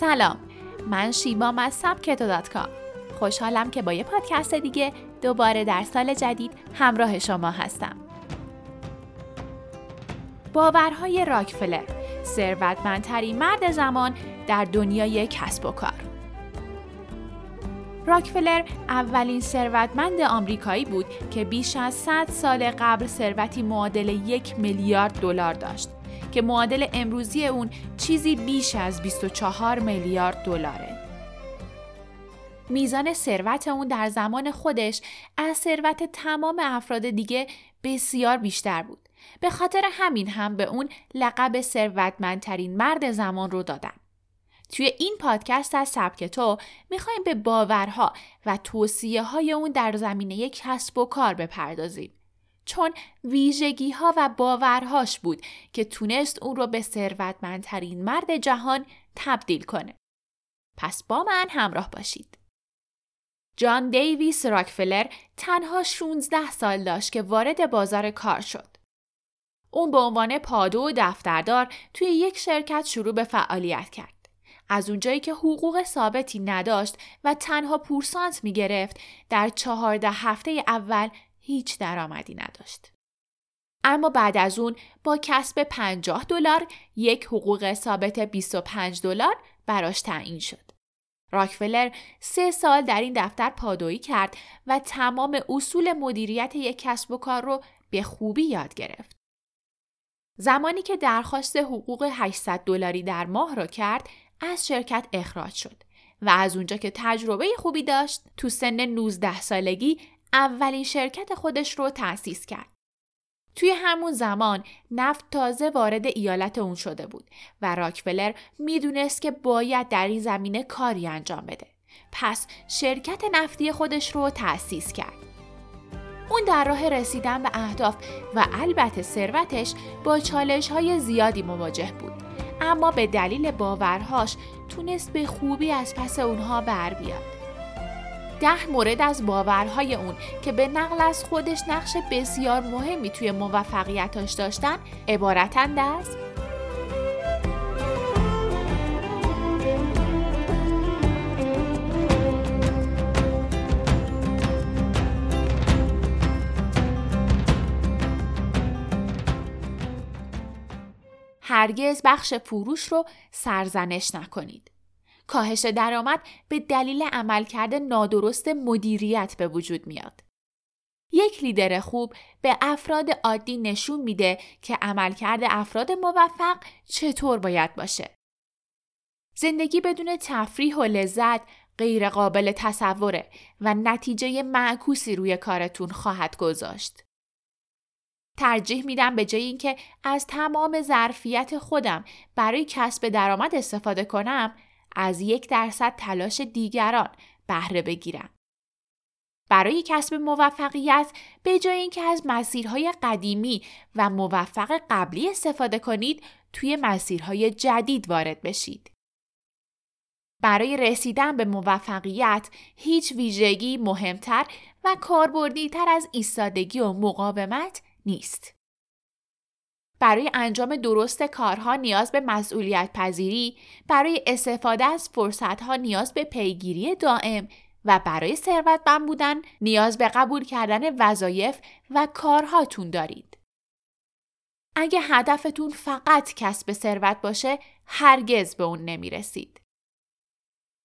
سلام. من شیبام از سبکتو دات کام خوشحالم که با یه پادکست دیگه دوباره در سال جدید همراه شما هستم. باورهای راکفلر ثروتمندترین مرد زمان در دنیای کسب و کار. راکفلر اولین ثروتمند آمریکایی بود که بیش از 100 سال قبل ثروتی معادل یک میلیارد دلار داشت. که معادل امروزی اون چیزی بیش از 24 میلیارد دلاره. میزان ثروت اون در زمان خودش از ثروت تمام افراد دیگه بسیار بیشتر بود. به خاطر همین هم به اون لقب ثروتمندترین مرد زمان رو دادن. توی این پادکست از سبک تو می‌خوایم به باورها و توصیه های اون در زمینه کسب و کار بپردازیم. چون ویژگی ها و باورهاش بود که تونست اون رو به ثروتمندترین مرد جهان تبدیل کنه. پس با من همراه باشید. جان دیویس راکفلر تنها 16 سال داشت که وارد بازار کار شد. اون به عنوان پادو و دفتردار توی یک شرکت شروع به فعالیت کرد. از اونجایی که حقوق ثابتی نداشت و تنها پورسانت می گرفت در چهارده هفته اول هیچ درآمدی نداشت. اما بعد از اون با کسب 50 دلار یک حقوق ثابت 25 دلار براش تعیین شد. راکفلر سه سال در این دفتر پادویی کرد و تمام اصول مدیریت یک کسب و کار رو به خوبی یاد گرفت. زمانی که درخواست حقوق 800 دلاری در ماه را کرد، از شرکت اخراج شد و از اونجا که تجربه خوبی داشت، تو سن 19 سالگی اولین شرکت خودش رو تأسیس کرد. توی همون زمان نفت تازه وارد ایالت اون شده بود و راکفلر می‌دونست که باید در این زمینه کاری انجام بده. پس شرکت نفتی خودش رو تأسیس کرد. اون در راه رسیدن به اهداف و البته ثروتش با چالش های زیادی مواجه بود. اما به دلیل باورهاش تونست به خوبی از پس اونها بر بیاد. ده مورد از باورهای اون که به نقل از خودش نقش بسیار مهمی توی موفقیتاش داشتن عبارتند از هرگز بخش فروش رو سرزنش نکنید. کاهش درآمد به دلیل عملکرد نادرست مدیریت به وجود میاد. یک لیدر خوب به افراد عادی نشون میده که عملکرد افراد موفق چطور باید باشه. زندگی بدون تفریح و لذت غیر قابل تصوره و نتیجه معکوسی روی کارتون خواهد گذاشت. ترجیح میدم به جای اینکه از تمام ظرفیت خودم برای کسب درآمد استفاده کنم از یک درصد تلاش دیگران بهره بگیرم. برای کسب موفقیت به جای اینکه از مسیرهای قدیمی و موفق قبلی استفاده کنید توی مسیرهای جدید وارد بشید. برای رسیدن به موفقیت هیچ ویژگی مهمتر و کاربردی تر از ایستادگی و مقاومت نیست. برای انجام درست کارها نیاز به مسئولیت پذیری، برای استفاده از فرصتها نیاز به پیگیری دائم و برای ثروتمند بودن نیاز به قبول کردن وظایف و کارهاتون دارید. اگه هدفتون فقط کسب ثروت باشه، هرگز به اون نمی‌رسید.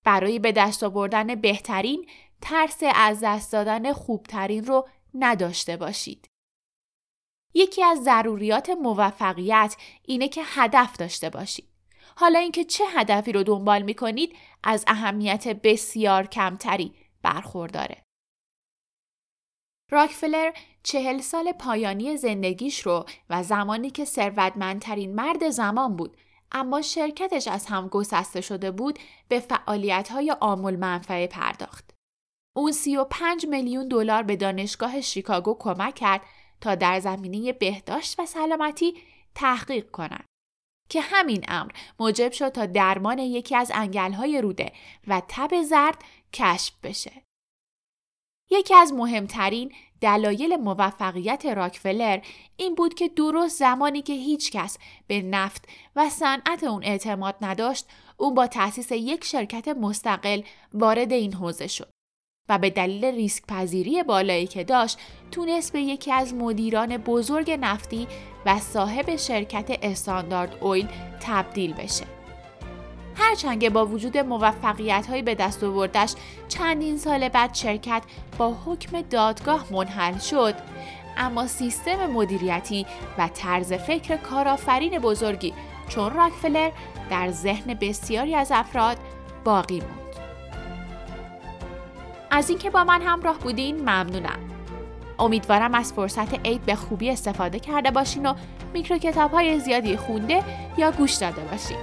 برای به دست آوردن بهترین، ترس از دست دادن خوبترین رو نداشته باشید. یکی از ضروریات موفقیت اینه که هدف داشته باشید. حالا اینکه چه هدفی رو دنبال می کنید از اهمیت بسیار کمتری برخورداره. راکفلر چهل سال پایانی زندگیش رو و زمانی که ثروتمندترین مرد زمان بود اما شرکتش از هم گسسته شده بود به فعالیت های آمول منفعه پرداخت. اون 35 میلیون دلار به دانشگاه شیکاگو کمک کرد تا در زمینه بهداشت و سلامتی تحقیق کنند. که همین امر موجب شد تا درمان یکی از انگلهای روده و تب زرد کشف بشه. یکی از مهمترین دلایل موفقیت راکفلر این بود که درست زمانی که هیچ کس به نفت و صنعت اون اعتماد نداشت او با تأسیس یک شرکت مستقل وارد این حوزه شد و به دلیل ریسک پذیری بالایی که داشت تونست به یکی از مدیران بزرگ نفتی و صاحب شرکت استاندارد اویل تبدیل بشه. هرچند با وجود موفقیت های به دست آوردش چندین سال بعد شرکت با حکم دادگاه منحل شد اما سیستم مدیریتی و طرز فکر کارآفرین بزرگی چون راکفلر در ذهن بسیاری از افراد باقی موند. از اینکه با من همراه بودین ممنونم. امیدوارم از فرصت عید به خوبی استفاده کرده باشین و میکرو کتاب های زیادی خونده یا گوش داده باشین.